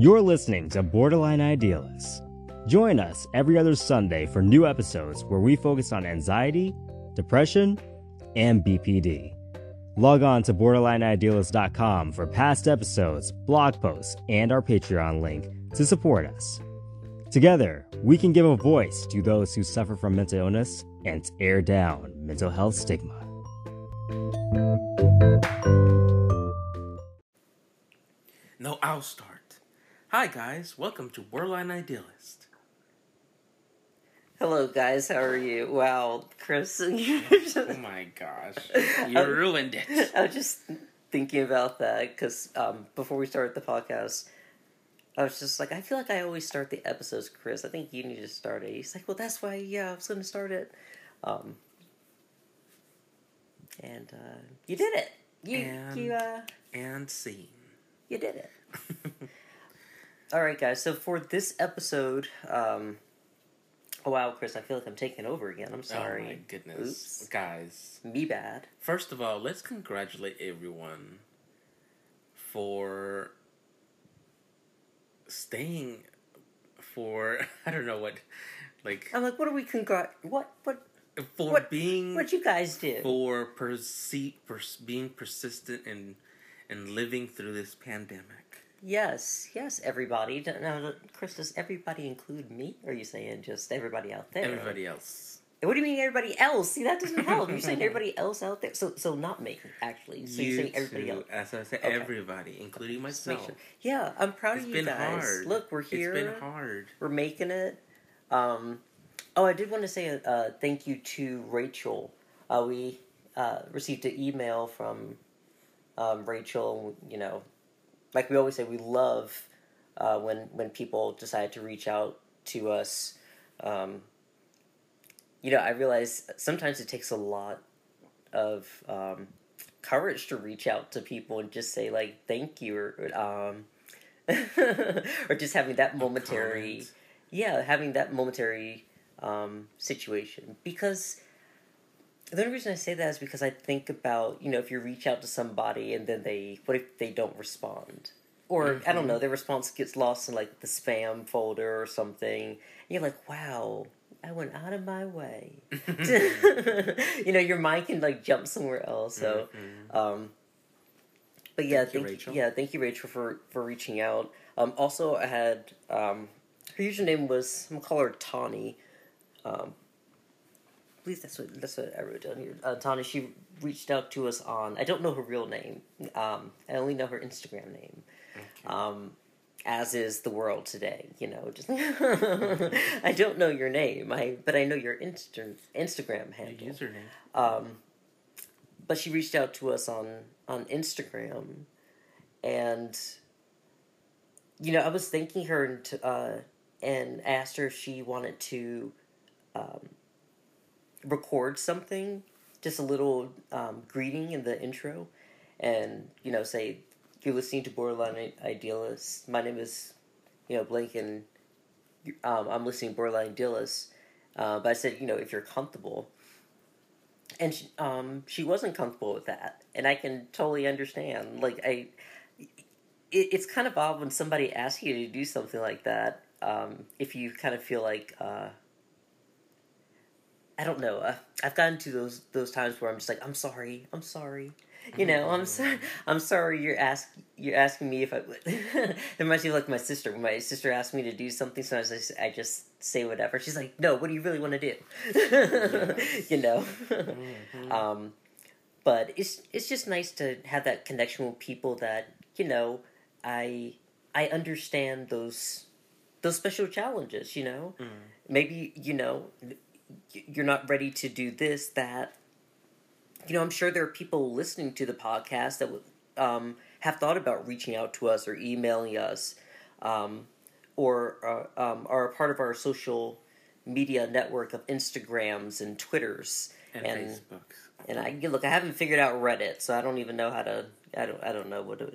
You're listening to Borderline Idealists. Join us every other Sunday for new episodes where we focus on anxiety, depression, and BPD. Log on to borderlineidealist.com for past episodes, blog posts, and our Patreon link to support us. Together, we can give a voice to those who suffer from mental illness and tear down mental health stigma. No, I'll start. Hi, guys. Welcome to Borderline Idealist. Hello, guys. How are you? Wow, Chris. Oh my gosh. You ruined it. I was just thinking about that because um, before we started the podcast, I was just like, I feel like I always start the episodes, Chris. I think you need to start it. He's like, well, that's why, yeah, I was going to start it. Um, and uh, you did it. You, And- you, uh, And scene. you did it. All right, guys. So for this episode, um, oh wow, Chris, I feel like I'm taking over again. I'm sorry. Oh my goodness. Oops. Guys, Me bad. first of all, let's congratulate everyone for staying for, I don't know what, like, I'm like, what are we congrat? What what for what- being. what you guys did for perse- pers- being persistent and and living through this pandemic. Yes, yes, everybody. Now, Chris, does everybody include me? Or are you saying just everybody out there? Everybody else. What do you mean everybody else? See, that doesn't help. You're saying everybody else out there. So, so not me actually. So you you're saying everybody too, else. As I said, Okay. everybody, including myself. Yeah, I'm proud It's of you been guys. hard. Look, we're here. It's been hard. We're making it. Um, oh, I did want to say a uh, thank you to Rachel. Uh, we uh, received an email from um, Rachel. You know, like we always say, we love uh, when when people decide to reach out to us. Um, you know, I realize sometimes it takes a lot of um, courage to reach out to people and just say like thank you or um, or just having that momentary yeah having that momentary um, situation. Because the only reason I say that is because I think about you know if you reach out to somebody and then they what if they don't respond or I don't know their response gets lost in like the spam folder or something and you're like wow I went out of my way you know your mind can like jump somewhere else so um but yeah Thank you, thank Rachel. yeah thank you Rachel for for reaching out um also I had um her username was I'm gonna call her Tawny um at least that's what that's what I wrote down here. Uh, Tawny, she reached out to us on. I don't know her real name. Um, I only know her Instagram name. Um, as is the world today, you know. Just I don't know your name, I but I know your Insta- Instagram Your handle. username. Um, but she reached out to us on on Instagram, and you know, I was thanking her and uh, and asked her if she wanted to um, record something, just a little um, greeting in the intro, and you know, say you're listening to Borderline Idealists. My name is, you know, Blake, and um, I'm listening to Borderline Idealists. Uh, but I said, you know, if you're comfortable, and she, um, she wasn't comfortable with that, and I can totally understand. Like I, it, it's kind of odd when somebody asks you to do something like that. Um, if you kind of feel like, uh, I don't know, uh, I've gotten to those those times where I'm just like, I'm sorry, I'm sorry. You know, I'm sorry. I'm sorry. You're ask. You're asking me if I. it reminds me of like my sister. When my sister asked me to do something, sometimes I just, I just say whatever. She's like, "No, what do you really want to do?" you know. um, but it's it's just nice to have that connection with people that you know. I I understand those those special challenges. You know, maybe you know you're not ready to do this that you know, I'm sure there are people listening to the podcast that um, have thought about reaching out to us or emailing us, um, or uh, um, are a part of our social media network of Instagrams and Twitters. And, And- Facebook. And I look, I haven't figured out Reddit, so I don't even know how to. I don't. I don't know what. To,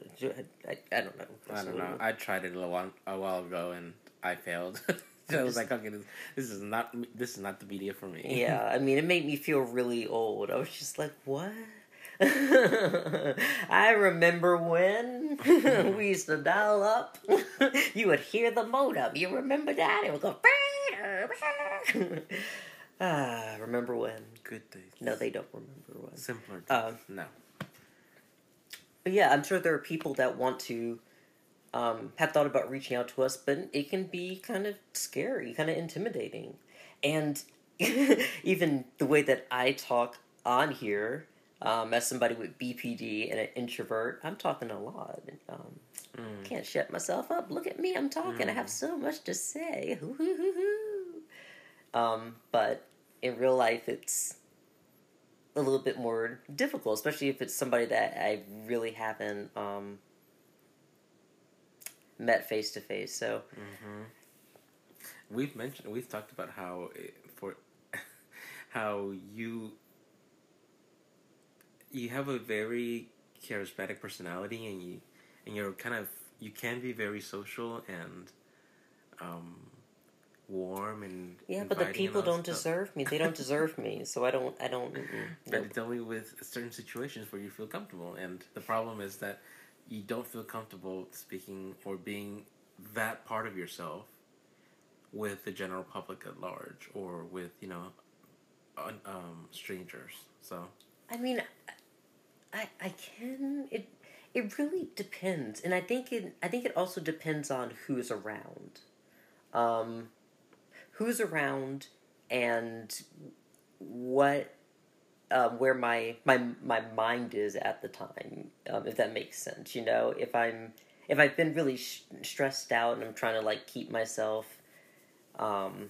I, I don't know. I don't know. I tried it a while, a while ago and I failed. so I was like, okay, this, this is not this is not the media for me. yeah, I mean, it made me feel really old. I was just like, what? I remember when we used to dial up. you would hear the modem. You remember that? It would go. ah, remember when? Good days. No, they don't remember when. Simpler. Days. Uh, no. But yeah, I'm sure there are people that want to um, have thought about reaching out to us, but it can be kind of scary, kind of intimidating. And even the way that I talk on here, um, as somebody with BPD and an introvert, I'm talking a lot. Um, Mm. Can't shut myself up. Look at me, I'm talking. I have so much to say. um, but in real life, it's a little bit more difficult, especially if it's somebody that I really haven't um, met face to face. So hmm We've mentioned, we've talked about how it, for how you you have a very charismatic personality, and you and you're kind of you can be very social and um, warm and yeah, but the people don't stuff. deserve me. They don't deserve me. So I don't. I don't. But nope. it's only with certain situations where you feel comfortable, and the problem is that you don't feel comfortable speaking or being that part of yourself with the general public at large, or with you know, um, strangers. So I mean, I I can it it really depends, and I think it I think it also depends on who's around, um, who's around, and what um, where my my my mind is at the time, um, if that makes sense. You know, if I'm if I've been really sh- stressed out and I'm trying to like keep myself. Um,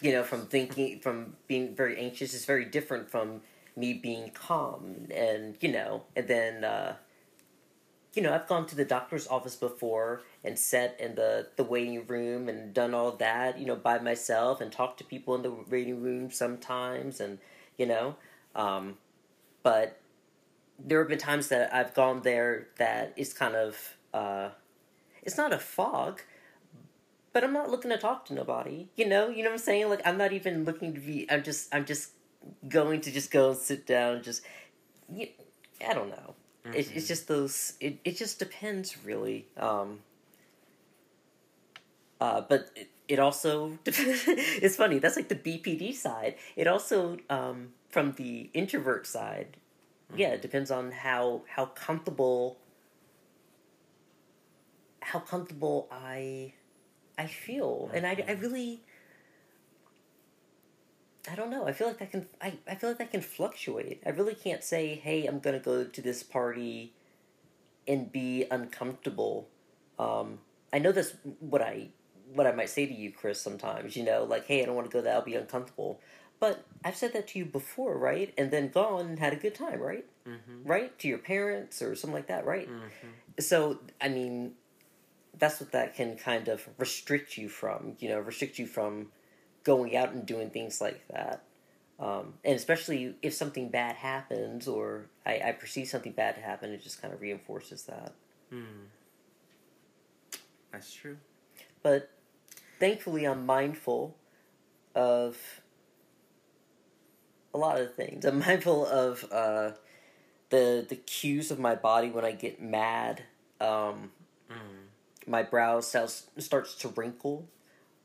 you know, from thinking, from being very anxious is very different from me being calm. And, you know, and then, uh, you know, I've gone to the doctor's office before and sat in the, the waiting room and done all that, you know, by myself and talked to people in the waiting room sometimes and, you know, um, but there have been times that I've gone there that is kind of, uh, it's not a fog, but I'm not looking to talk to nobody. You know, you know what I'm saying? Like I'm not even looking to be. I'm just. I'm just going to just go and sit down. And just. You, I don't know. It, it's just those. It it just depends really. Um. Uh, but it, it also it's funny. That's like the BPD side. It also um from the introvert side. Yeah, it depends on how how comfortable how comfortable I I feel, and I, I really I don't know. I feel like that can I, I feel like that can fluctuate. I really can't say, hey, I'm gonna go to this party and be uncomfortable. Um, I know that's what I what I might say to you, Chris. Sometimes, you know, like, hey, I don't want to go there. I'll be uncomfortable. But I've said that to you before, right? And then gone and had a good time, right? Mm-hmm. Right to your parents or something like that, right? Mm-hmm. So, I mean, that's what that can kind of restrict you from, you know, restrict you from going out and doing things like that. Um, and especially if something bad happens or I, I perceive something bad to happen, it just kind of reinforces that. Mm. That's true. But thankfully, I'm mindful of a lot of things. I'm mindful of uh, the the cues of my body when I get mad. Um, Mm. my brow starts starts to wrinkle,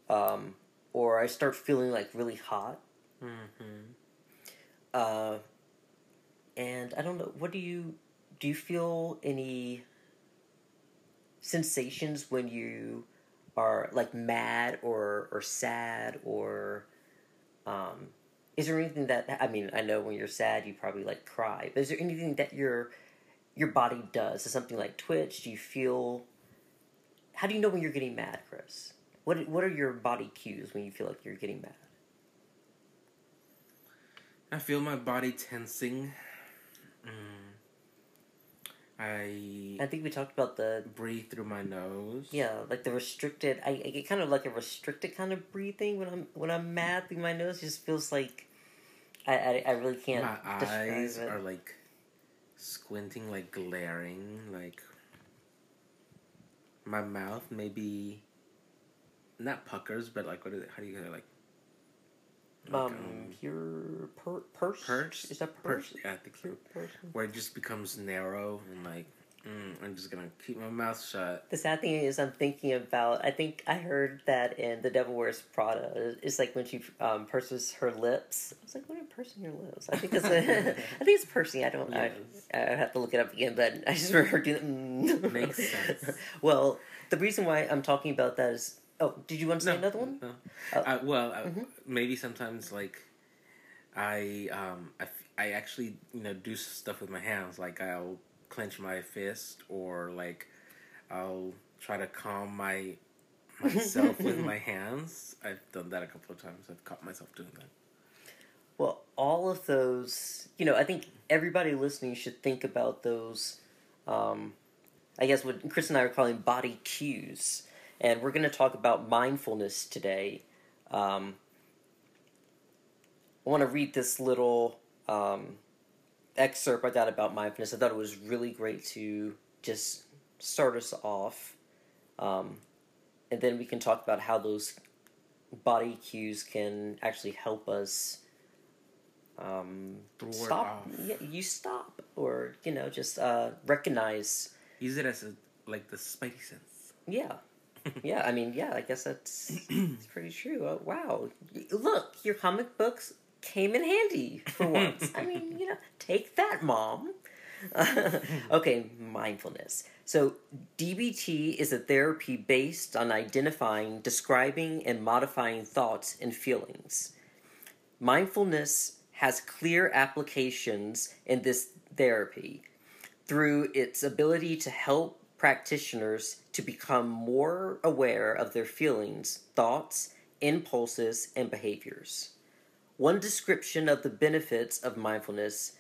um, or I start feeling like really hot. Mm-hmm. Uh, and I don't know. What do you do? You feel any sensations when you are like mad or or sad or um, is there anything that I mean? I know when you're sad, you probably like cry. But is there anything that your your body does? Is something like twitch? Do you feel? How do you know when you're getting mad, Chris? What what are your body cues when you feel like you're getting mad? I feel my body tensing. Mm. I I think we talked about the breathe through my nose. yeah, like the restricted. I, I get kind of like a restricted kind of breathing when I'm when I'm mad through my nose. It just feels like I I, I really can't. my eyes it. are like squinting, like glaring, like my mouth maybe not puckers, but like what is it? How do you get it? Like Like, um, um, pure per- purse. Purse? Is that purse? Purse, yeah, I think so. Pure person. Where it just becomes narrow and like, mm, I'm just gonna keep my mouth shut. The sad thing is, I'm thinking about. I think I heard that in The Devil Wears Prada. It's like when she um, purses her lips. I was like, "What are pursing your lips?" I think it's. A, I think it's pursing. I don't. Yes. I, I have to look it up again, but I just remember doing. Mm. Makes sense. well, the reason why I'm talking about that is. Oh, did you want to say No, another one? No. Oh. Uh, well, uh, Mhm. maybe sometimes like I um I, f- I actually you know do stuff with my hands like I'll clench my fist or like I'll try to calm my myself with my hands. I've done that a couple of times. I've caught myself doing that. Well, all of those, you know, I think everybody listening should think about those. Um, I guess what Chris and I are calling body cues, and we're going to talk about mindfulness today. Um, I want to read this little um, excerpt I got about mindfulness. I thought it was really great to just start us off, um, and then we can talk about how those body cues can actually help us um, stop. Yeah, you stop, or you know, just uh, recognize. Use it as a like the spidey sense. Yeah, yeah. I mean, yeah. I guess that's it's pretty true. Oh, wow, look, your comic books came in handy for once. I mean, you know, take that, mom. okay, mindfulness. So, DBT is a therapy based on identifying, describing, and modifying thoughts and feelings. Mindfulness has clear applications in this therapy through its ability to help practitioners to become more aware of their feelings, thoughts, impulses, and behaviors. One description of the benefits of mindfulness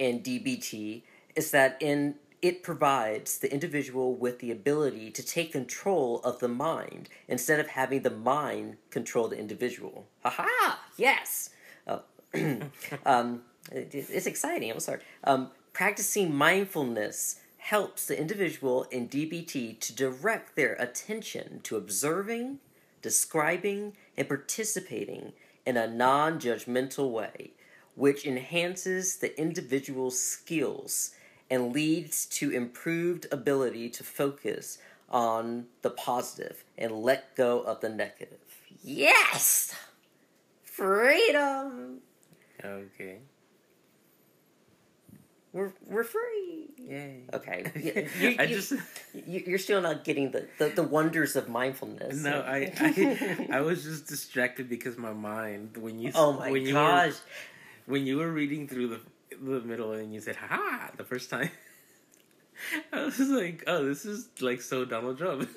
and DBT is that in it provides the individual with the ability to take control of the mind instead of having the mind control the individual. Haha! Yes. Oh. um, it- it's exciting. I'm sorry. Um, practicing mindfulness helps the individual in DBT to direct their attention to observing, describing, and participating in a non judgmental way, which enhances the individual's skills and leads to improved ability to focus on the positive and let go of the negative. Yes! Freedom! Okay. We're, we're free! Yay. Okay. You, you, I you- just you- you're still not getting the, the, the wonders of mindfulness. no, I, I I was just distracted because my mind when you oh my when you gosh. were when you were reading through the the middle and you said ha the first time. I was like, oh, this is like so Donald Trump.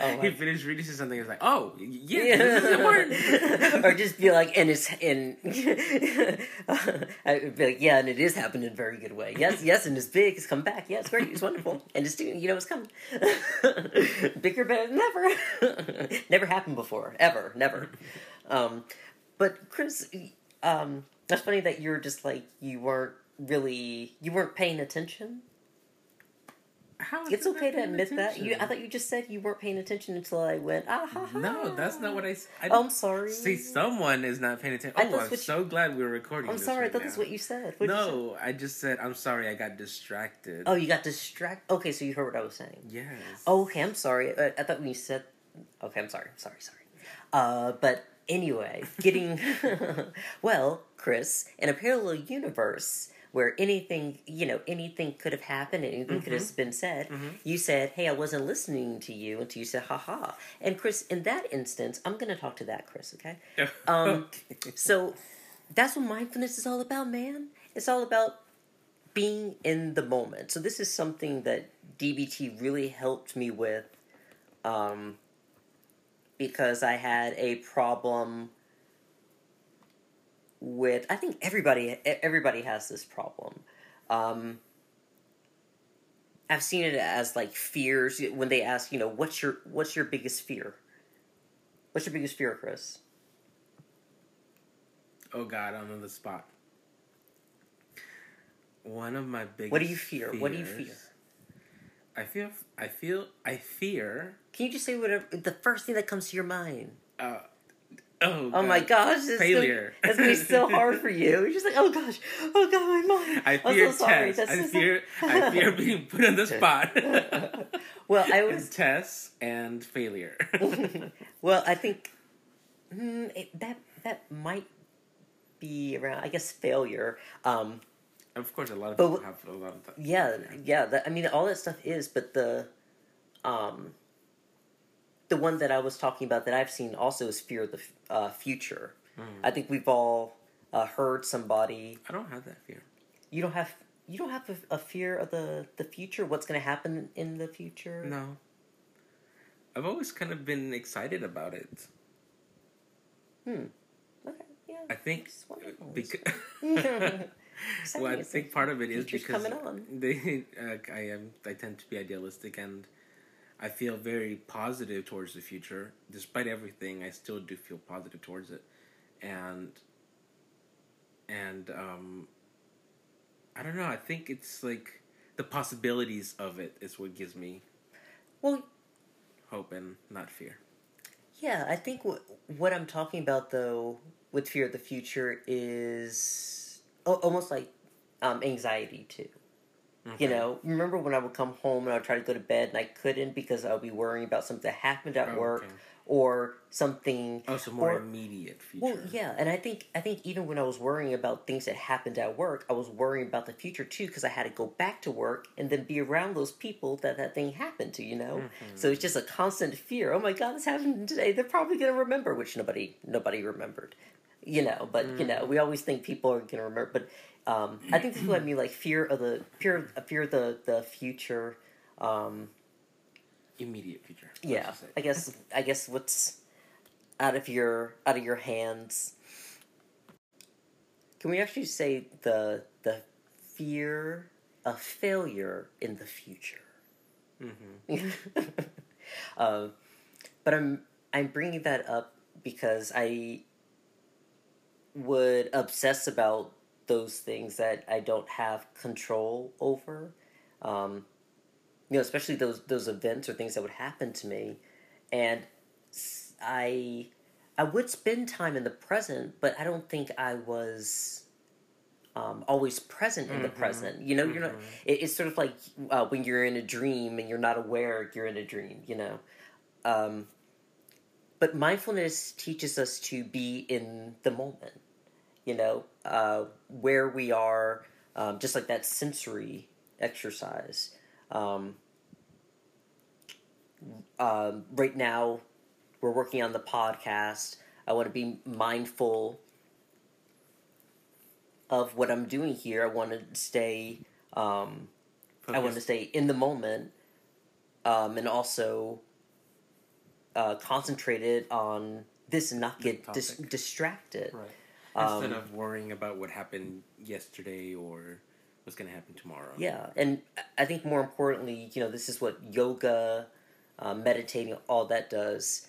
Oh he finished reading something. He's like, oh, y- yeah, this is important. or just be like, and it's in. I'd be like, yeah, and it is happening in a very good way. Yes, yes, and it's big. It's come back. Yeah, it's great. It's wonderful, and it's doing. You know, it's coming. Bigger, better than ever. never happened before, ever, never. Um, but Chris, um, that's funny that you're just like you weren't really you weren't paying attention. How is It's okay to admit that. You, I thought you just said you weren't paying attention until I went. Ah ha ha. No, that's not what I Oh, I'm sorry. See, someone is not paying attention. I Oh, I'm you- so glad we were recording. I'm sorry. I right thought that's what you said. What'd you say? no, I just said I'm sorry. I got distracted. Oh, you got distracted. Okay, so you heard what I was saying. yes. Oh, okay, I'm sorry. I, I thought when you said. Okay, I'm sorry. Sorry, sorry. Uh, but anyway, getting. well, Chris, in a parallel universe where anything, you know, anything could have happened, anything could have been said, you said, hey, I wasn't listening to you until you said, haha. And Chris, in that instance, I'm going to talk to that, Chris, okay? Um, So that's what mindfulness is all about, man. It's all about being in the moment. So this is something that DBT really helped me with um, because I had a problem with I think everybody everybody has this problem. Um, I've seen it as like fears when they ask, you know, what's your what's your biggest fear? What's your biggest fear, Chris? Oh God, I'm on the spot. One of my biggest. What do you fear? What do you fears- fear? I feel. I feel. I fear. Can you just say whatever the first thing that comes to your mind? Uh, Oh, Oh my gosh, it's Failure. Gonna, gonna be so hard for you. You're just like, oh gosh, oh god, my mind. I I'm fear so sorry. I fear. I fear being put on the spot. Well, I and was Tess and failure. well. I think hmm, it, that that might be around. I guess failure. Um, of course, a lot of But people have a lot of that. yeah, yeah. That, I mean, all that stuff is, but the um, the one that I was talking about that I've seen also is fear of the uh, future. I think we've all uh, heard somebody. I don't have that fear. You don't have you don't have a, a fear of the the future. What's going to happen in the future? No. I've always kind of been excited about it. Hmm. Okay. Yeah. I think because well, I think part of it is because they uh, I am I tend to be idealistic and I feel very positive towards the future. Despite everything, I still do feel positive towards it, and and um, I don't know. I think it's like the possibilities of it is what gives me Well, hope and not fear. yeah. I think what what I'm talking about though with fear of the future is oh, almost like um, anxiety too. You know, remember when I would come home and I would try to go to bed and I couldn't because I would be worrying about something that happened at Oh, work okay. or something. Oh, so more or- immediate future. Well, yeah, and I think I think even when I was worrying about things that happened at work, I was worrying about the future too because I had to go back to work and then be around those people that that thing happened to. You know, Mm-hmm. so it's just a constant fear. Oh my God, this happened today. They're probably gonna remember, which nobody nobody remembered. You know, but you Mm. know, we always think people are gonna remember. But um, I think this is what I mean, like fear of the fear, of- fear of the the future. Um, immediate future. yeah. I guess I guess what's out of your out of your hands. Can we actually say the the fear of failure in the future? Mm-hmm. um, but I'm I'm bringing that up because I would obsess about those things that I don't have control over. Um, you know, especially those those events or things that would happen to me, and I I would spend time in the present, but I don't think I was um, always present in the Mhm. present. You know, you're not. Mhm. It, it's sort of like uh, when you're in a dream and you're not aware you're in a dream. You know, um, but mindfulness teaches us to be in the moment. You know, uh, where we are, um, just like that sensory exercise. Um, um, right now, we're working on the podcast. I want to be mindful of what I'm doing here. I want to stay. Um, I want to stay in the moment, um, and also uh, concentrated on this and not get dis- distracted. Right. Um, Instead of worrying about what happened yesterday or what's going to happen tomorrow. Yeah, and I think more importantly, you know, this is what yoga, uh, meditating, all that does.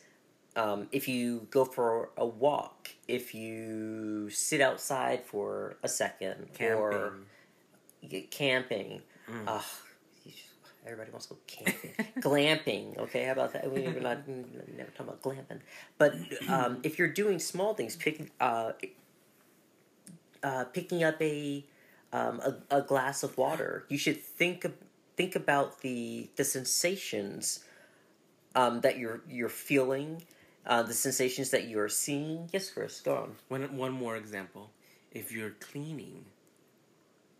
Um, if you go for a walk, if you sit outside for a second, or Camping. get camping, Mm. just- everybody wants to go camping, glamping. Okay, how about that? We- We're not never talking about glamping, but um, if you're doing small things, pick, uh, uh, picking up a, um, a a glass of water, you should think think about the the sensations um, that you're you're feeling, uh, the sensations that you're seeing. Yes, Chris, go on. One, one more example. If you're cleaning,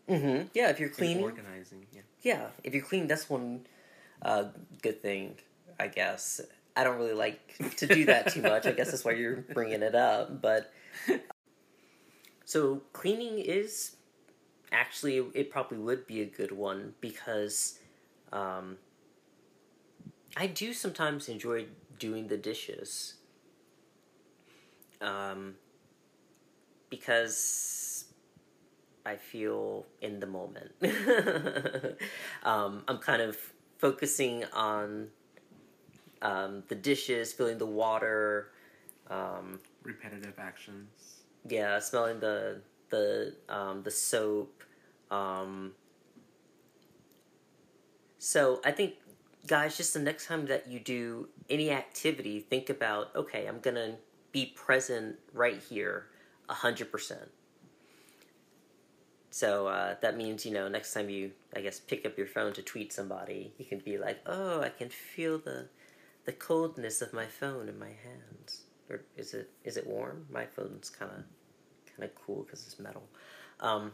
Mm-hmm. Yeah, if you're cleaning, organizing, yeah. yeah, if you're cleaning, that's one uh, good thing, I guess. I don't really like to do that too much. I guess that's why you're bringing it up. But so cleaning is actually it probably would be a good one because um, I do sometimes enjoy doing the dishes. Um, because I feel in the moment. um, I'm kind of focusing on um, the dishes, feeling the water. Um, Repetitive actions. Yeah, smelling the the um, the soap. Um, so I think, guys, just the next time that you do any activity, think about okay, I'm gonna be present right here, hundred percent. So uh, that means you know next time you I guess pick up your phone to tweet somebody, you can be like, oh, I can feel the the coldness of my phone in my hands. Or is it is it warm? My phone's kind of kind of cool because it's metal. Um,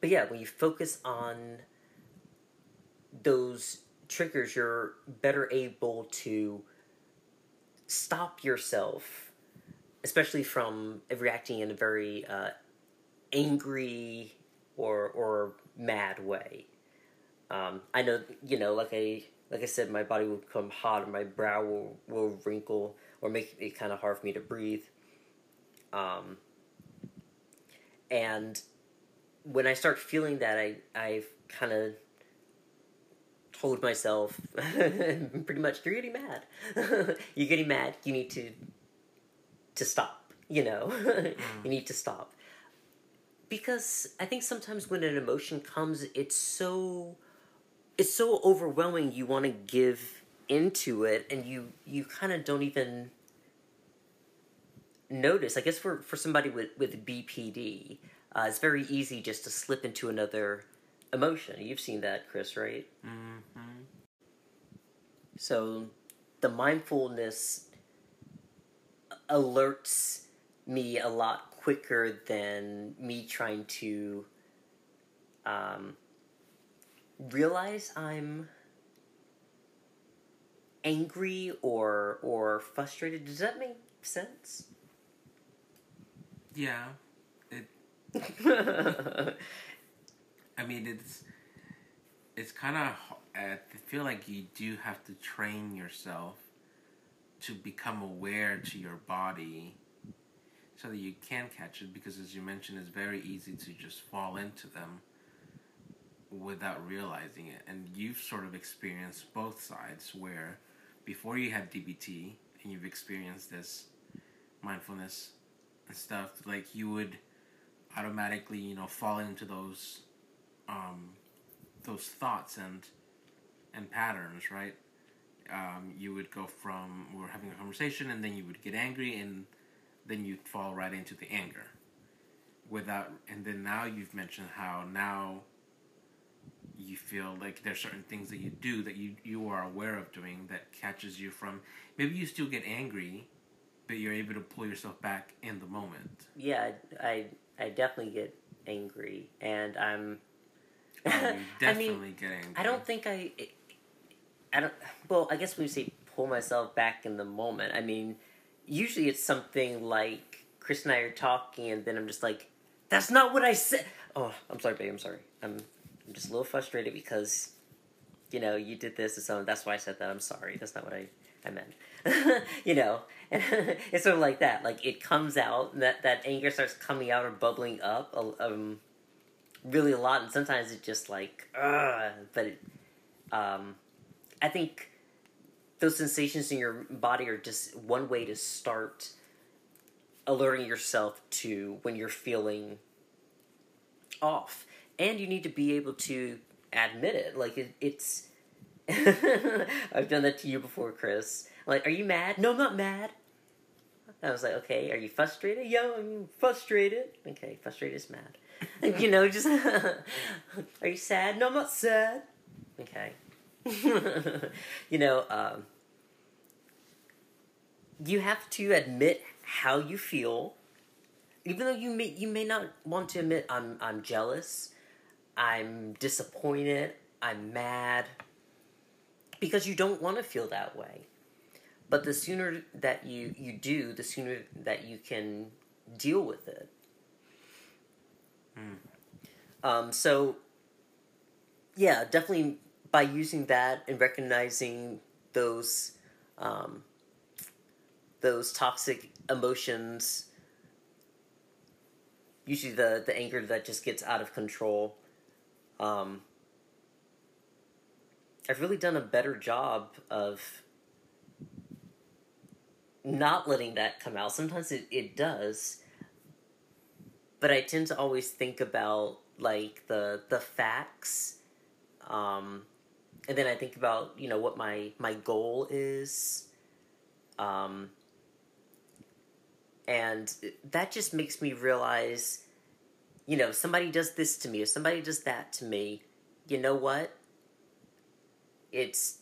but yeah, when you focus on those triggers, you're better able to stop yourself, especially from reacting in a very uh, angry or or mad way. Um, I know, you know, like I like I said, my body will become hot, and my brow will will wrinkle, or make it kind of hard for me to breathe. Um, and when I start feeling that, I I've kind of told myself pretty much you're getting mad. you're getting mad. You need to to stop. You know, mm. you need to stop because I think sometimes when an emotion comes, it's so it's so overwhelming. You want to give into it, and you you kind of don't even notice. I guess for for somebody with with BPD, uh, it's very easy just to slip into another emotion. You've seen that, Chris, right? Mm-hmm. So the mindfulness alerts me a lot quicker than me trying to um, realize I'm angry or or frustrated. Does that make sense? Yeah. It I mean it's it's kind of I feel like you do have to train yourself to become aware to your body so that you can catch it because as you mentioned it's very easy to just fall into them without realizing it and you've sort of experienced both sides where before you had DBT and you've experienced this mindfulness and stuff like you would automatically you know fall into those um, those thoughts and and patterns right? Um, you would go from we are having a conversation and then you would get angry and then you'd fall right into the anger. Without and then now you've mentioned how now you feel like there's certain things that you do that you you are aware of doing that catches you from maybe you still get angry but you're able to pull yourself back in the moment yeah i i, definitely get angry and i'm oh, definitely I mean, get angry i don't think i i don't well i guess when you say pull myself back in the moment i mean usually it's something like Chris and I are talking, and then I'm just like, "That's not what I said." Oh, I'm sorry, babe. I'm sorry. I'm, I'm just a little frustrated because, you know, you did this and so that's why I said that. I'm sorry. That's not what I I meant. you know, and it's sort of like that. Like it comes out, that that anger starts coming out or bubbling up, um, really a lot, and sometimes it's just like, uh, but it, um, I think those sensations in your body are just one way to start alerting yourself to when you're feeling off and you need to be able to admit it. Like it, it's i've done that to you before chris. Like are you mad? No i'm not mad. I was like okay are you frustrated? Yo i'm frustrated. Okay frustrated is mad. You know just are you sad? No i'm not sad. Okay. You know, um, you have to admit how you feel, even though you may you may not want to admit I'm I'm jealous, I'm disappointed, I'm mad, because you don't want to feel that way. But the sooner that you you do, the sooner that you can deal with it. Mm. Um, so, yeah, definitely by using that and recognizing those um, those toxic emotions usually the the anger that just gets out of control um, I've really done a better job of not letting that come out. Sometimes it, it does. But I tend to always think about like the the facts um, and then I think about you know what my my goal is, um, and that just makes me realize, you know, somebody does this to me, or somebody does that to me. You know what? It's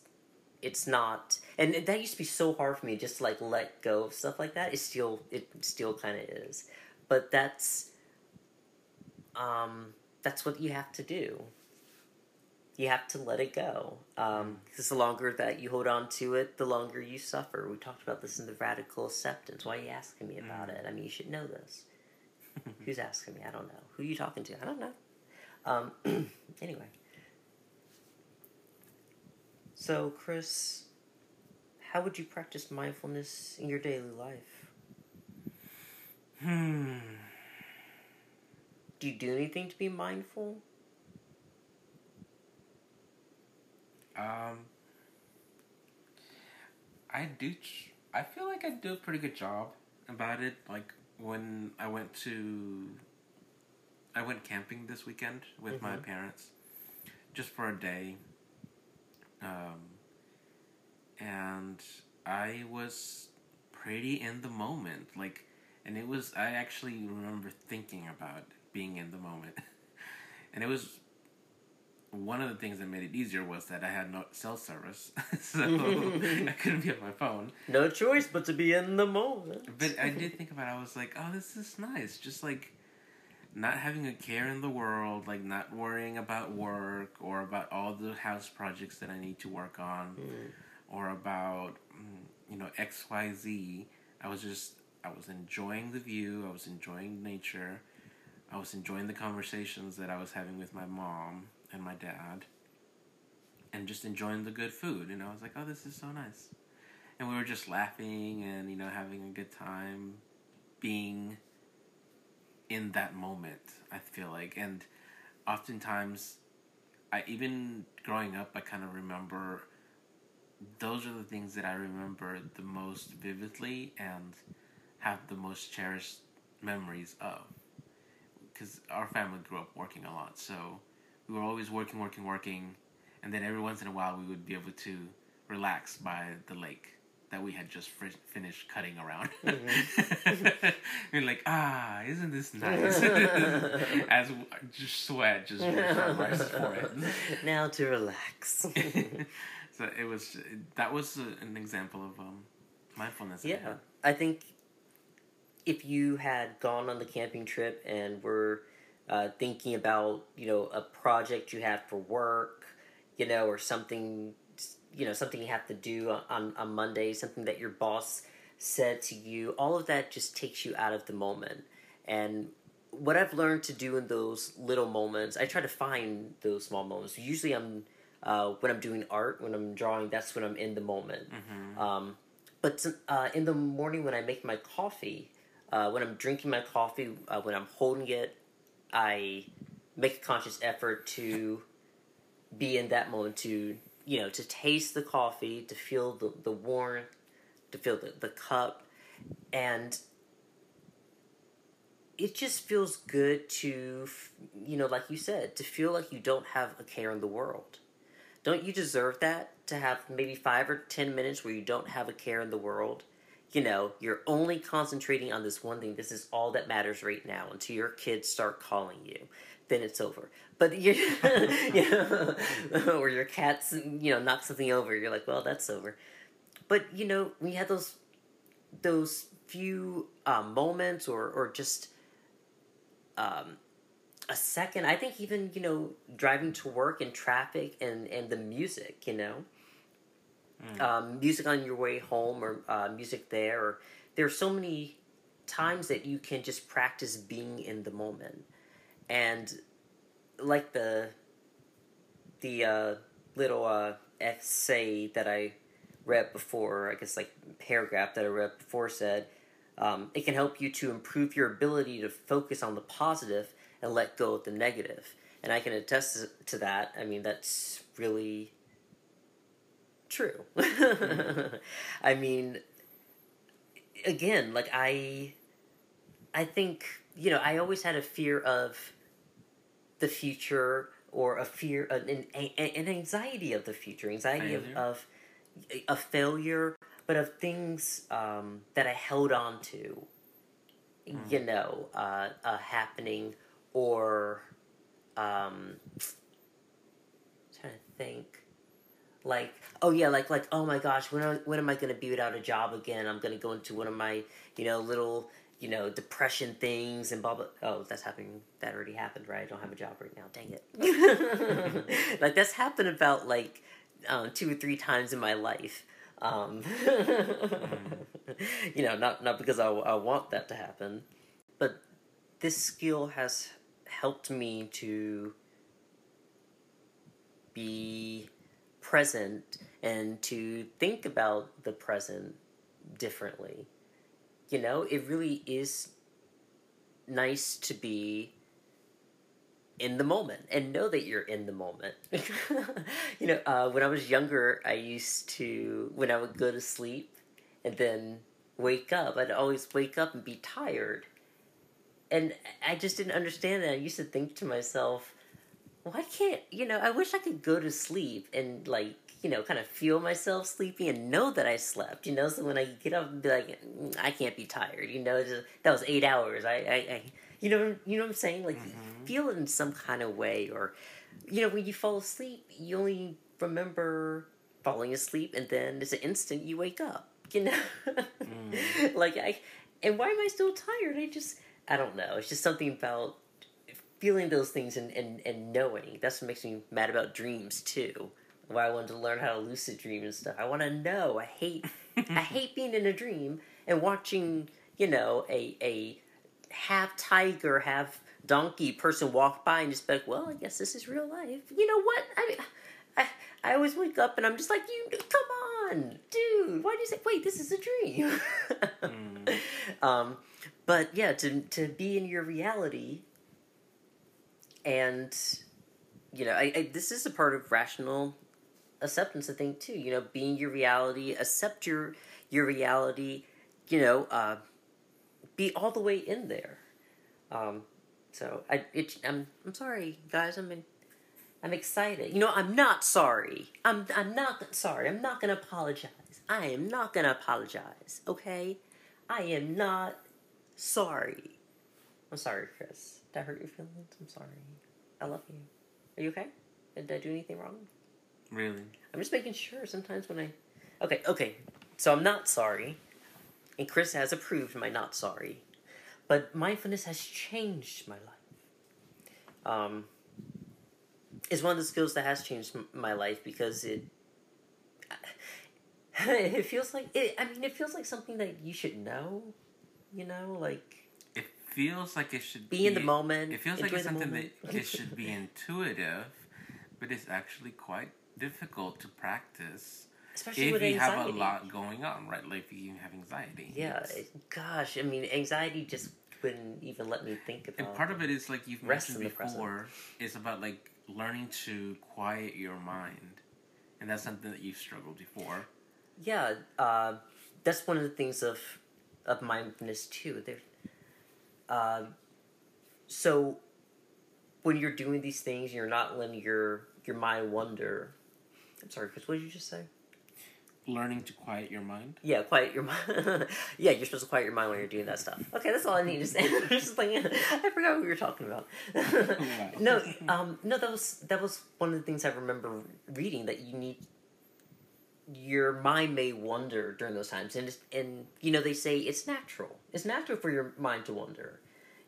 it's not and that used to be so hard for me just to like let go of stuff like that. It still it still kind of is. But that's um that's what you have to do. You have to let it go. Um because the longer that you hold on to it the longer you suffer. We talked about this in the radical acceptance. Why are you asking me about it? I mean you should know this who's asking me i don't know who are you talking to i don't know um anyway so, Chris, how would you practice mindfulness in your daily life? Hmm. Do you do anything to be mindful? Um, I do. Tr- I feel like I do a pretty good job about it. Like when I went to, I went camping this weekend with my Mhm. parents, just for a day. Um, and I was pretty in the moment. Like, and it was. I actually remember thinking about being in the moment, and it was one of the things that made it easier was that I had no cell service, so I couldn't be on my phone. No choice but to be in the moment. But I did think about it. I was like, oh, this is nice. Just like not having a care in the world, like not worrying about work or about all the house projects that I need to work on Mm. or about, mm, you know, XYZ. I was just, I was enjoying the view. I was enjoying nature. I was enjoying the conversations that I was having with my mom and my dad. And just enjoying the good food. And I was like, oh, this is so nice. And we were just laughing and, you know, having a good time being in that moment, I feel like. And oftentimes, I even growing up, I kind of remember those are the things that I remember the most vividly and have the most cherished memories of. Because our family grew up working a lot, so we were always working, working, working, and then every once in a while we would be able to relax by the lake that we had just fr- finished cutting around. We're like, ah, isn't this nice? As w- just sweat just drips my forehead. now to relax. so it was that was an example of um, mindfulness. Yeah, had. I think if you had gone on the camping trip and were uh, thinking about you know a project you have for work, you know, or something you know something you have to do on on Monday, something that your boss said to you, all of that just takes you out of the moment. And what I've learned to do in those little moments, I try to find those small moments. Usually, I'm uh, when I'm doing art, when I'm drawing, that's when I'm in the moment. Mhm. Um, but uh, in the morning when I make my coffee, uh, when I'm drinking my coffee, uh, when I'm holding it, I make a conscious effort to be in that moment to you know to taste the coffee, to feel the the warmth, to feel the, the cup, and it just feels good to you know like you said to feel like you don't have a care in the world. Don't you deserve that to have maybe five or ten minutes where you don't have a care in the world? You know, you're only concentrating on this one thing. This is all that matters right now until your kids start calling you. Then it's over. But you, you know, or your cats, you know, knock something over. You're like, well, that's over. But you know, we had those those few uh, moments, or or just um, a second. I think even you know driving to work in traffic and and the music, you know, Mm. um, music on your way home or uh, music there. Or there are so many times that you can just practice being in the moment, and like the the uh, little uh, essay that I read before, I guess like paragraph that I read before said. Um, it can help you to improve your ability to focus on the positive and let go of the negative. And I can attest to that. I mean, that's really true. I mean, again, like I, I think you know, I always had a fear of the future or a fear, an, an, an anxiety of the future, anxiety of, Failure? of a failure, but of things um, that I held on to you know, uh, uh, happening or um, trying to think. Like oh yeah, like like oh my gosh, when am, when am I gonna be without a job again? I'm gonna go into one of my you know little you know depression things and blah blah. Oh, that's happening. That already happened, right? I don't have a job right now. Dang it! like that's happened about like um, two or three times in my life. Um, you know, not not because I, I want that to happen, but this skill has helped me to be present and to think about the present differently. You know, it really is nice to be in the moment and know that you're in the moment. you know, uh, when I was younger, I used to, when I would go to sleep and then wake up, I'd always wake up and be tired. And I just didn't understand that. I used to think to myself, why can't, you know, I wish I could go to sleep and, like, you know, kind of feel myself sleepy and know that I slept, you know, so when I get up and be like, "Mm, I can't be tired, you know, just, that was eight hours. I, I, I you know, you know what I'm saying? Like, feel it in some kind of way, or, you know, when you fall asleep, you only remember falling asleep, and then it's an instant you wake up. You know, like I, and why am I still tired? I just, I don't know. It's just something about feeling those things and and, and knowing. That's what makes me mad about dreams too. Why I wanted to learn how to lucid dream and stuff. I want to know. I hate, I hate being in a dream and watching, you know, a a half tiger, half donkey person walk by and just be like, well, I guess this is real life. You know what? I mean, I, I always wake up and I'm just like, you, come on, dude. Why do you say, wait, this is a dream? um, but yeah, to to be in your reality, and you know, I, I this is a part of rational acceptance. I think too. You know, being your reality, accept your your reality. You know, uh, be all the way in there. Um, so I, it, I'm, I'm sorry, guys. I'm, in, I'm excited. You know, I'm not sorry. I'm, I'm not sorry. I'm not gonna apologize. I am not gonna apologize. Okay, I am not sorry. I'm sorry, Chris. Did I hurt your feelings? I'm sorry. I love you. Are you okay? Did I do anything wrong? Really? I'm just making sure. Sometimes when I, okay, okay. So I'm not sorry, and Chris has approved my not sorry, but mindfulness has changed my life. Um, it's one of the skills that has changed m- my life because it. It feels like it. I mean, it feels like something that you should know. You know, like feels like it should be be in the moment. It feels like it's something moment. that it should be intuitive, but it's actually quite difficult to practice especially if with you anxiety. have a lot going on, right? Like if you have anxiety. Yeah, it- gosh, I mean, anxiety just wouldn't even let me think about. and part of it is like you've mentioned in the present. before, is about like learning to quiet your mind, and that's something that you've struggled before. yeah, uh, that's one of the things of of mindfulness too. There, uh, so when you're doing these things, you're not letting your your mind wander. I'm sorry, Chris. What did you just say? Learning to quiet your mind. Yeah, quiet your mind. yeah, you're supposed to quiet your mind when you're doing that stuff. Okay, that's all I need to say. I just like, I forgot what we were talking about. no, um, no, that was that was one of the things I remember reading that you need. Your mind may wander during those times, and it's, and you know they say it's natural. It's natural for your mind to wander.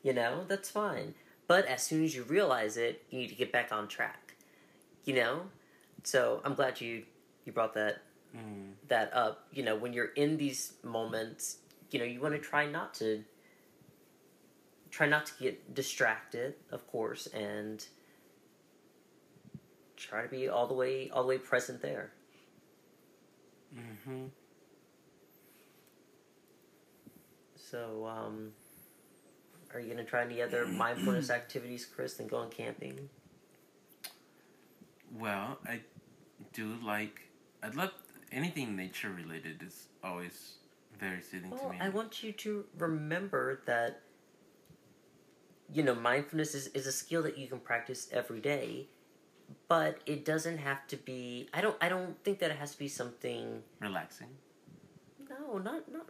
You know that's fine, but as soon as you realize it, you need to get back on track. You know, so I'm glad you you brought that Mm. that up. You know, when you're in these moments, you know, you want to try not to try not to get distracted, of course, and try to be all the way all the way present there. Mm-hmm. So, um, are you gonna try any other mindfulness activities, Chris, than going camping? Well, I do like. I'd love anything nature related is always very soothing Well, to me. I want you to remember that you know mindfulness is, is a skill that you can practice every day, but it doesn't have to be. I don't. I don't think that it has to be something. Relaxing. No, not not.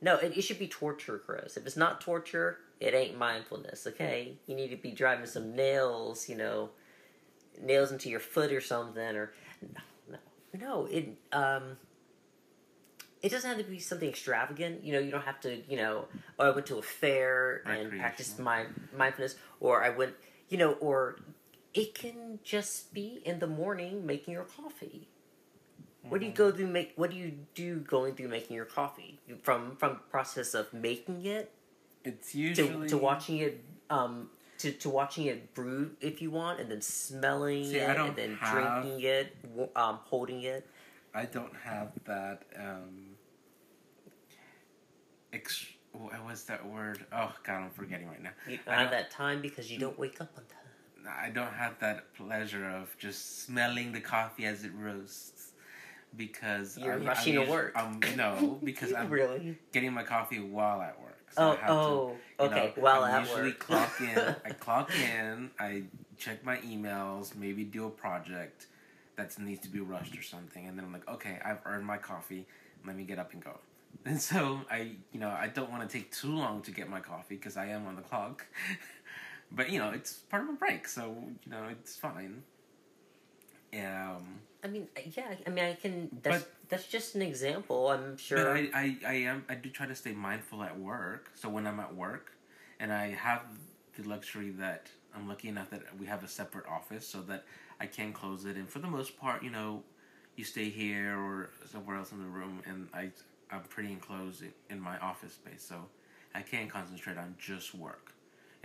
No, it, it should be torture, Chris. If it's not torture, it ain't mindfulness. Okay, you need to be driving some nails, you know, nails into your foot or something, or no, no, no. It um, it doesn't have to be something extravagant. You know, you don't have to. You know, oh, I went to a fair and practiced my mindfulness, or I went. You know, or it can just be in the morning making your coffee. What do you go through make? What do you do going through making your coffee? From from process of making it It's usually to, to watching it um to, to watching it brew if you want and then smelling See, it and then have- drinking it um holding it I don't have that. Um, ex- what was that word? Oh God, I'm forgetting right now. you I don't have that time because you don't wake up on time I don't have that pleasure of just smelling the coffee as it roasts because I'm, rushing I'm work. Um, no, because I'm really getting my coffee while at work. So oh I have oh to, okay know, well I at usually work clock in. I clock in. I check my emails. Maybe do a project that needs to be rushed or something, and then I'm like, okay, I've earned my coffee. Let me get up and go. And so I, you know, I don't want to take too long to get my coffee because I am on the clock. But you know, it's part of a break, so you know, it's fine. Um, I mean yeah I mean I can that's But- that's just an example I'm sure. But I, I, I am I do try to stay mindful at work. So when I'm at work, and I have the luxury that I'm lucky enough that we have a separate office, so that I can close it. And for the most part, you know, you stay here or somewhere else in the room, and I I'm pretty enclosed in, in my office space, so I can concentrate on just work,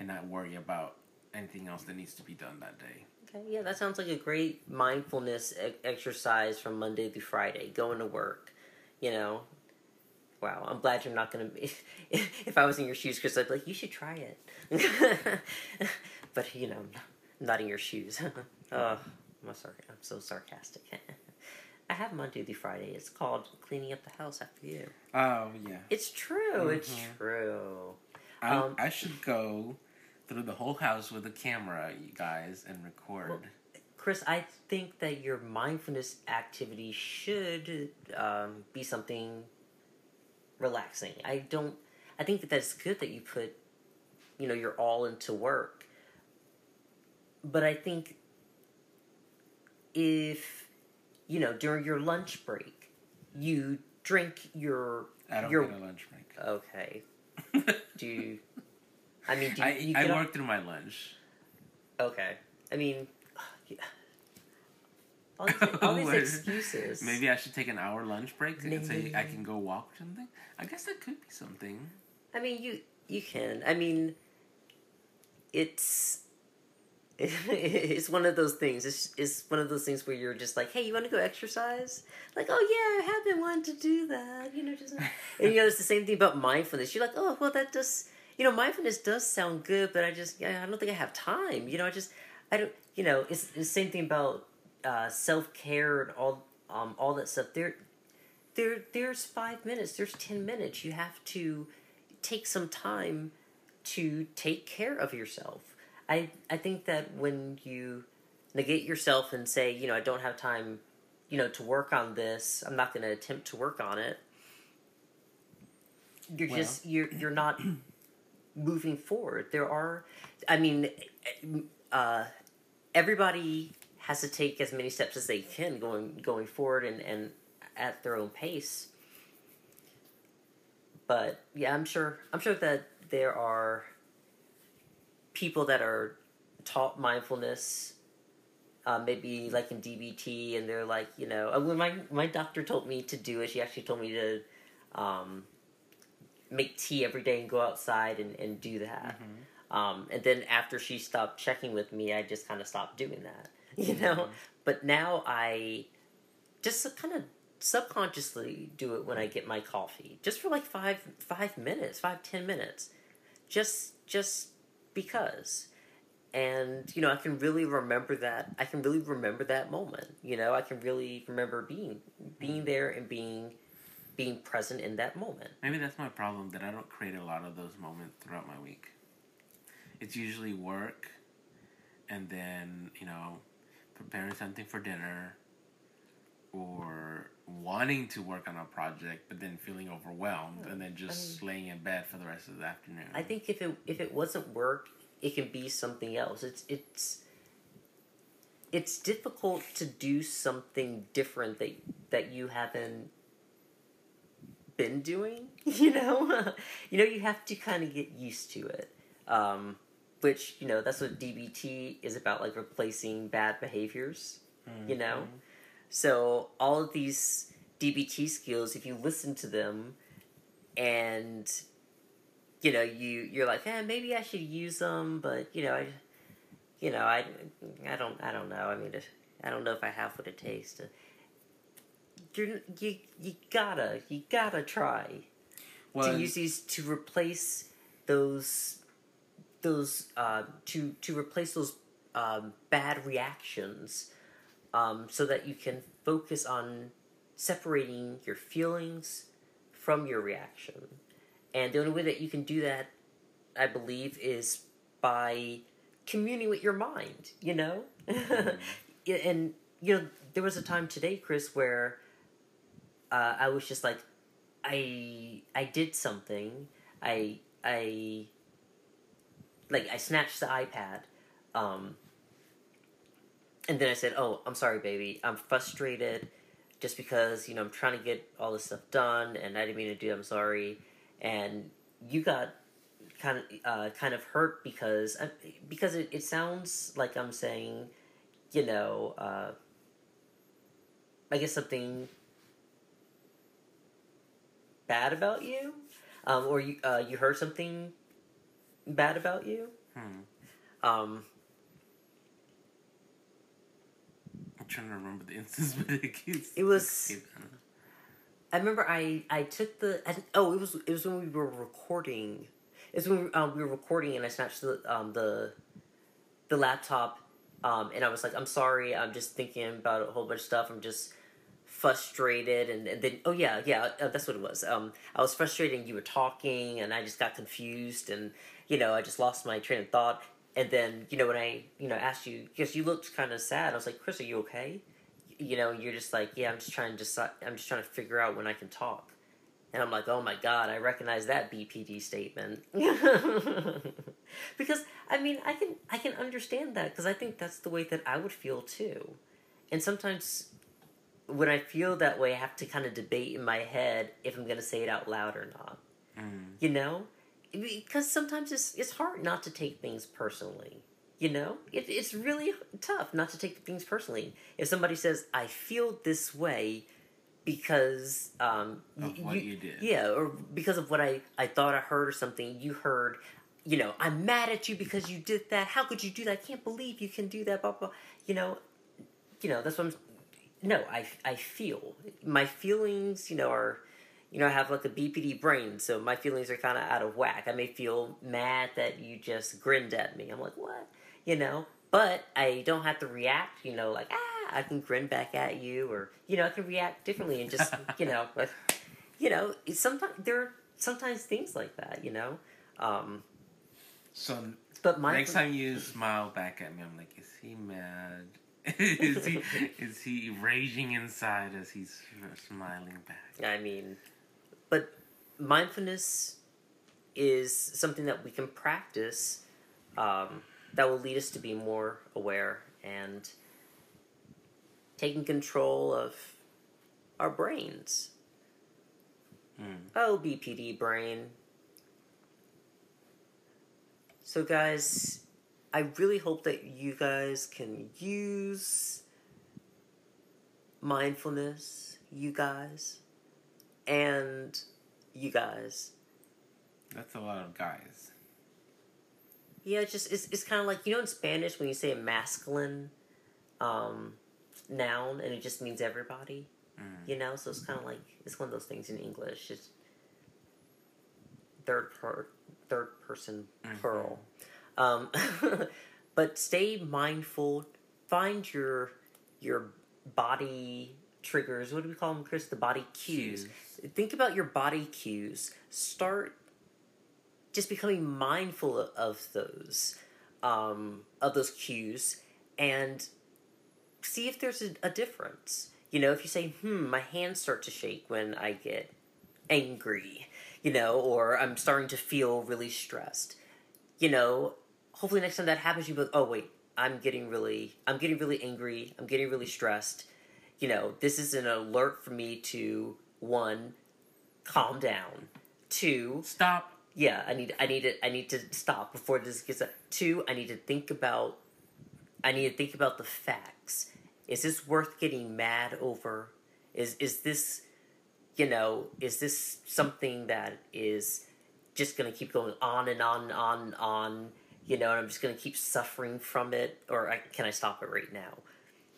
and not worry about anything else that needs to be done that day. Okay, yeah, that sounds like a great mindfulness e- exercise from Monday through Friday, going to work. You know, wow, I'm glad you're not going to be. If I was in your shoes, Chris, I'd be like, you should try it. but, you know, not in your shoes. oh, I'm, sorry, I'm so sarcastic. I have Monday through Friday. It's called cleaning up the house after you. Oh yeah, It's true. It's Mhm. true. I Um, I should go through the whole house with a camera, you guys, and record. Chris, I think that your mindfulness activity should um, be something relaxing. I don't. I think that that's good that you put, you know, you're all into work. But I think if, you know, during your lunch break, you drink your I don't your get a lunch break. okay. Do you? I mean, do you, I, you I work through my lunch. Okay. I mean, yeah. all these, all these excuses. Maybe I should take an hour lunch break and say I can go walk or something. I guess that could be something. I mean, you you can. I mean, it's it's one of those things. It's it's one of those things where you're just like, hey, you want to go exercise? Like, oh yeah, I have been wanting to do that. You know, just and you know, it's the same thing about mindfulness. You're like, oh well, that does. You know, mindfulness does sound good, but I just, I don't think I have time. You know, I just I don't. You know, it's, it's the same thing about uh, self care and all um all that stuff. There there there's five minutes. There's ten minutes. You have to take some time to take care of yourself. I I think that when you negate yourself and say, you know, I don't have time, you know, to work on this. I'm not going to attempt to work on it. You're Well- just you're you're not moving forward. There are, I mean, uh, everybody has to take as many steps as they can going going forward and and at their own pace. But yeah, I'm sure I'm sure that there are people that are taught mindfulness uh, maybe like in DBT, and they're like, you know, uh, when my my doctor told me to do it, she actually told me to um, make tea every day and go outside and, and do that. Mm-hmm. Um, and then after she stopped checking with me, I just kind of stopped doing that, you mm-hmm. know. But now I just kind of subconsciously do it when I get my coffee, just for like five five minutes, five ten minutes, just just because. And you know i can really remember that i can really remember that moment you know? I can really remember being being mm-hmm. there and being being present in that moment Maybe that's my problem that I don't create a lot of those moments throughout my week. It's usually work, and then you know, preparing something for dinner, or wanting to work on a project but then feeling overwhelmed and then just mm. laying in bed for the rest of the afternoon. I think if it if it wasn't work, it can be something else. It's it's it's difficult to do something different that that you haven't been doing. You know, you know, you have to kind of get used to it. Um, which you know, that's what DBT is about, like replacing bad behaviors. You know, so all of these DBT skills, if you listen to them, and you know, you you're like, eh, maybe I should use them, but you know, I, you know, I, I don't, I don't know. I mean, I don't know if I have what it takes to. You're, you you gotta you gotta try well, to use these to replace those those uh, to to replace those um, bad reactions um, so that you can focus on separating your feelings from your reaction. And the only way that you can do that i believe is by communing with your mind you know? Yeah, and you know there was a time today chris where uh, i was just like I I did something. I I like I snatched the iPad, um, and then I said, "Oh, I'm sorry, baby. I'm frustrated, just because you know I'm trying to get all this stuff done, and I didn't mean to do. it. I'm sorry." And you got kind of uh, kind of hurt because uh, because it, it sounds like I'm saying, you know, uh, I guess something bad about you, um, or you uh, you heard something bad about you. Hmm. Um, I'm trying to remember the instance, but it keeps. It was- I remember I I took the I, oh it was it was when we were recording. It's when we, um, we were recording and I snatched the um the the laptop um and I was like I'm sorry I'm just thinking about a whole bunch of stuff I'm just frustrated and, and then oh yeah yeah uh, that's what it was um I was frustrated and you were talking and I just got confused and you know I just lost my train of thought and then you know when I you know asked you because you looked kind of sad I was like Chris are you okay you know, you're just like, yeah, I'm just trying to decide, I'm just trying to figure out when I can talk. And I'm like, oh my god, I recognize that BPD statement. because I mean, I can I can understand that because I think that's the way that I would feel too. And sometimes when I feel that way, I have to kind of debate in my head if I'm going to say it out loud or not. Mm. You know? Because sometimes it's it's hard not to take things personally. You know, it, it's really tough not to take things personally. If somebody says, "I feel this way," because um, Of what you did. yeah, or because of what I I thought I heard or something you heard. You know, I'm mad at you because you did that. How could you do that? I can't believe you can do that. Blah blah. You know, you know that's what I'm. No, I I feel my feelings. You know are. You know, I have like a BPD brain, so my feelings are kind of out of whack. I may feel mad that you just grinned at me. I'm like, what? you know but i don't have to react you know like ah i can grin back at you or you know i can react differently and just you know but you know sometimes there are sometimes things like that you know um So but my next time you smile back at me, I'm like, is he mad? is he is he raging inside as he's smiling back? i mean but mindfulness is something that we can practice um that will lead us to be more aware and taking control of our brains. Mm. Oh, BPD brain. So, guys, I really hope that you guys can use mindfulness, you guys, and you guys. That's a lot of guys. Yeah, it's just it's, it's kind of like you know in Spanish when you say a masculine um, noun and it just means everybody. Mm. You know, so it's kind of like it's one of those things in English. It's third per third person Mhm. plural. Um, but stay mindful. Find your your body triggers. What do we call them, Chris? The body cues. Think about your body cues. Start just becoming mindful of, of those um, of those cues and see if there's a, a difference. You know, if you say, hmm, my hands start to shake when I get angry, you know, or I'm starting to feel really stressed, you know, hopefully next time that happens, you be like, oh, wait, I'm getting really, I'm getting really angry, I'm getting really stressed. You know, this is an alert for me to, one, calm down. Two, Stop. yeah, I need I need to I need to stop before this gets up. Two, I need to think about I need to think about the facts. Is this worth getting mad over? Is is this you know, is this something that is just gonna keep going on and on and on and on, you know, and I'm just gonna keep suffering from it, or I, can I stop it right now?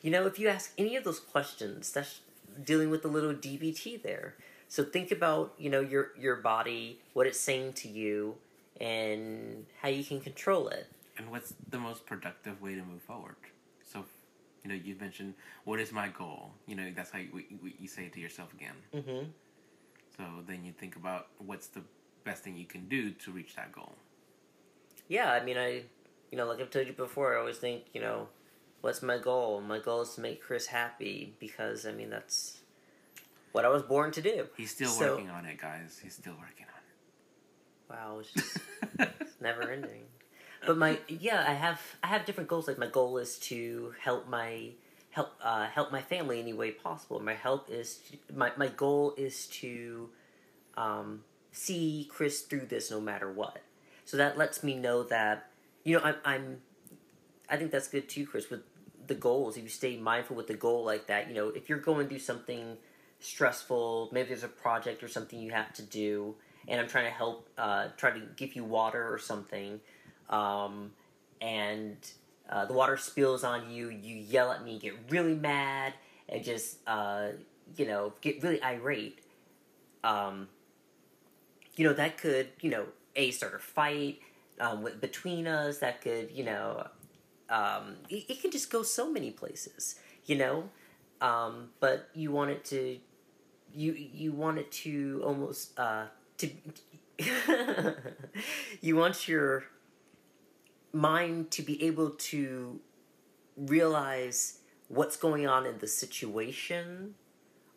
You know, if you ask any of those questions, that's dealing with the little DBT there. So think about, you know, your your body, what it's saying to you, and how you can control it. And what's the most productive way to move forward? So, you know, you mentioned what is my goal. You know, that's how you, you, you say it to yourself again. Mm-hmm. So then you think about what's the best thing you can do to reach that goal. Yeah, I mean, I, you know, like I've told you before, I always think, you know, what's my goal? My goal is to make Chris happy because, I mean, that's what I was born to do. He's still So- working on it, guys. He's still working on it. Wow, it's just on it. never ending. But my yeah, I have I have different goals. Like my goal is to help my help uh, help my family any way possible. My help is my my goal is to um, see Chris through this no matter what. So that lets me know that you know I'm I'm I think that's good too, Chris. With the goals, if you stay mindful with the goal like that, you know, if you're going do something stressful, maybe there's a project or something you have to do, and I'm trying to help, uh, try to give you water or something, um, and uh, the water spills on you, you yell at me, get really mad, and just, uh, you know, get really irate. Um, you know, that could, you know, a start a fight um, with, between us. That could, you know, um, it, it can just go so many places, you know. Um, but you want it to, you you want it to almost uh, to, you want your mind to be able to realize what's going on in the situation,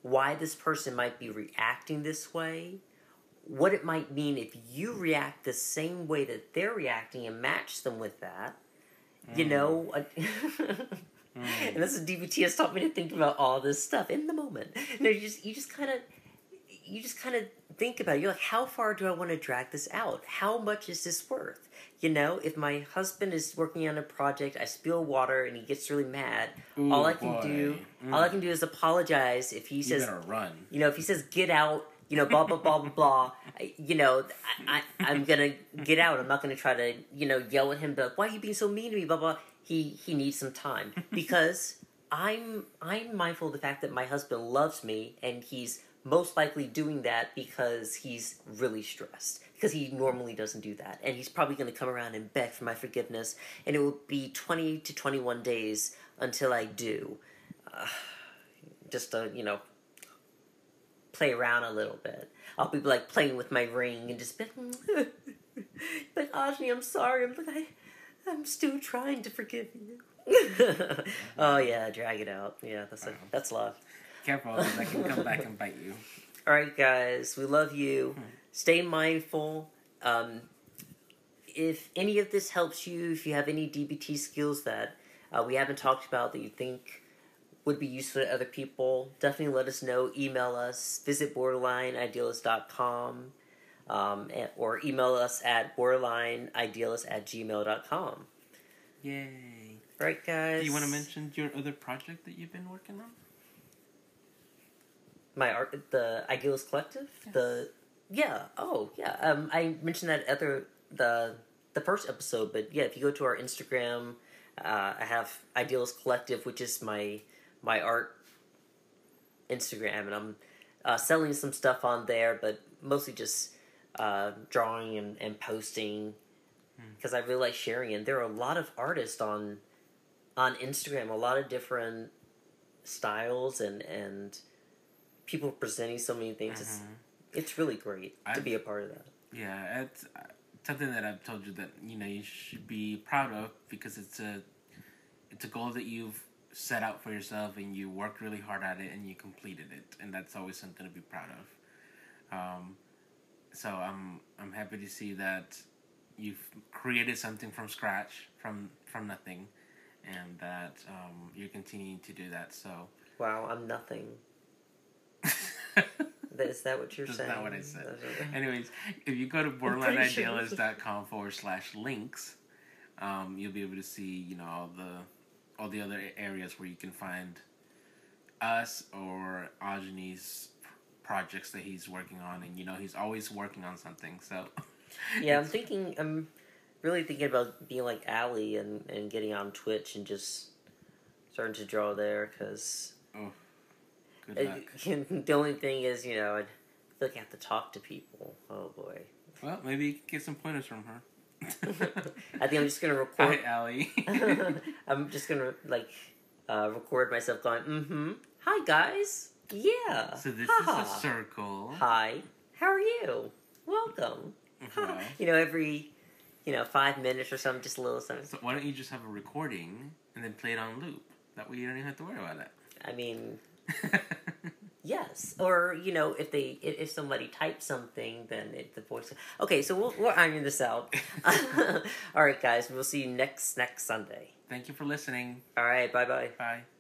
why this person might be reacting this way, what it might mean if you react the same way that they're reacting and match them with that. You mm. know, uh, mm. and this is DBT has taught me to think about all this stuff in the moment. No, you just you just kind of you just kind of think about it. You're like, how far do I want to drag this out? How much is this worth? You know, if my husband is working on a project, I spill water and he gets really mad. Ooh, all I can boy. do, Mm. all I mm. can do is apologize. If he You says, run. you know, if he says get out, you know, blah blah blah blah blah, you know, I, I I'm gonna get out. I'm not gonna try to, you know, yell at him, But like, why are you being so mean to me? Blah blah. He he needs some time because I'm I'm mindful of the fact that my husband loves me and he's most likely doing that because he's really stressed because he normally doesn't do that and he's probably going to come around and beg for my forgiveness and it will be 20 to 21 days until i do uh, just to you know play around a little bit. I'll be like playing with my ring and just be like, like Ajani, i'm sorry i'm like I, i'm still trying to forgive you. Oh yeah drag it out. Yeah that's a, that's love. Careful, I can come back and bite you. all right, guys, we love you. Stay mindful. Um, if any of this helps you, if you have any DBT skills that uh, we haven't talked about that you think would be useful to other people, definitely let us know. Email us, visit borderlineidealist.com, um, and, or email us at borderlineidealist at gmail.com. Yay. All right, guys. Do you want to mention your other project that you've been working on? my art the idealist collective the yeah oh yeah um i mentioned that other the the first episode but yeah if you go to our instagram uh i have idealist collective which is my my art instagram and i'm uh, selling some stuff on there but mostly just uh drawing and, and posting because i really like sharing and there are a lot of artists on on instagram a lot of different styles and and people presenting so many things. It's it's really great to I've- be a part of that. Yeah, it's uh, something that I've told you that you know you should be proud of because it's a it's a goal that you've set out for yourself and you worked really hard at it and you completed it, and that's always something to be proud of. Um, so I'm I'm happy to see that you've created something from scratch, from from nothing, and that um, you're continuing to do that. So Wow, I'm nothing. Is that what you're That's saying? not what I said. Anyways, if you go to borderlineidealist.com forward slash links, um, you'll be able to see, you know, all the all the other areas where you can find us or Ajani's projects that he's working on, and you know, he's always working on something. So Yeah, I'm thinking. I'm really thinking about being like Allie and and getting on Twitch and just starting to draw there because oh, good luck. the only thing is, you know, I feel like I have to talk to people. Oh boy. Well, maybe you can get some pointers from her. I think I'm just gonna record. Hi. Allie. I'm just gonna like uh, record myself going, mm-hmm. Hi guys. Yeah. so this Haha. is a circle. Hi. How are you? Welcome. Wow. You know, every you know five minutes or something, just a little something. So why don't you just have a recording and then play it on loop? That way you don't even have to worry about it. I mean. yes. Or you know, if they if, if somebody types something, then it, the voice. Okay, so we'll, we're ironing this out. All right, guys. We'll see you next next Sunday. Thank you for listening. All right. Bye bye. Bye.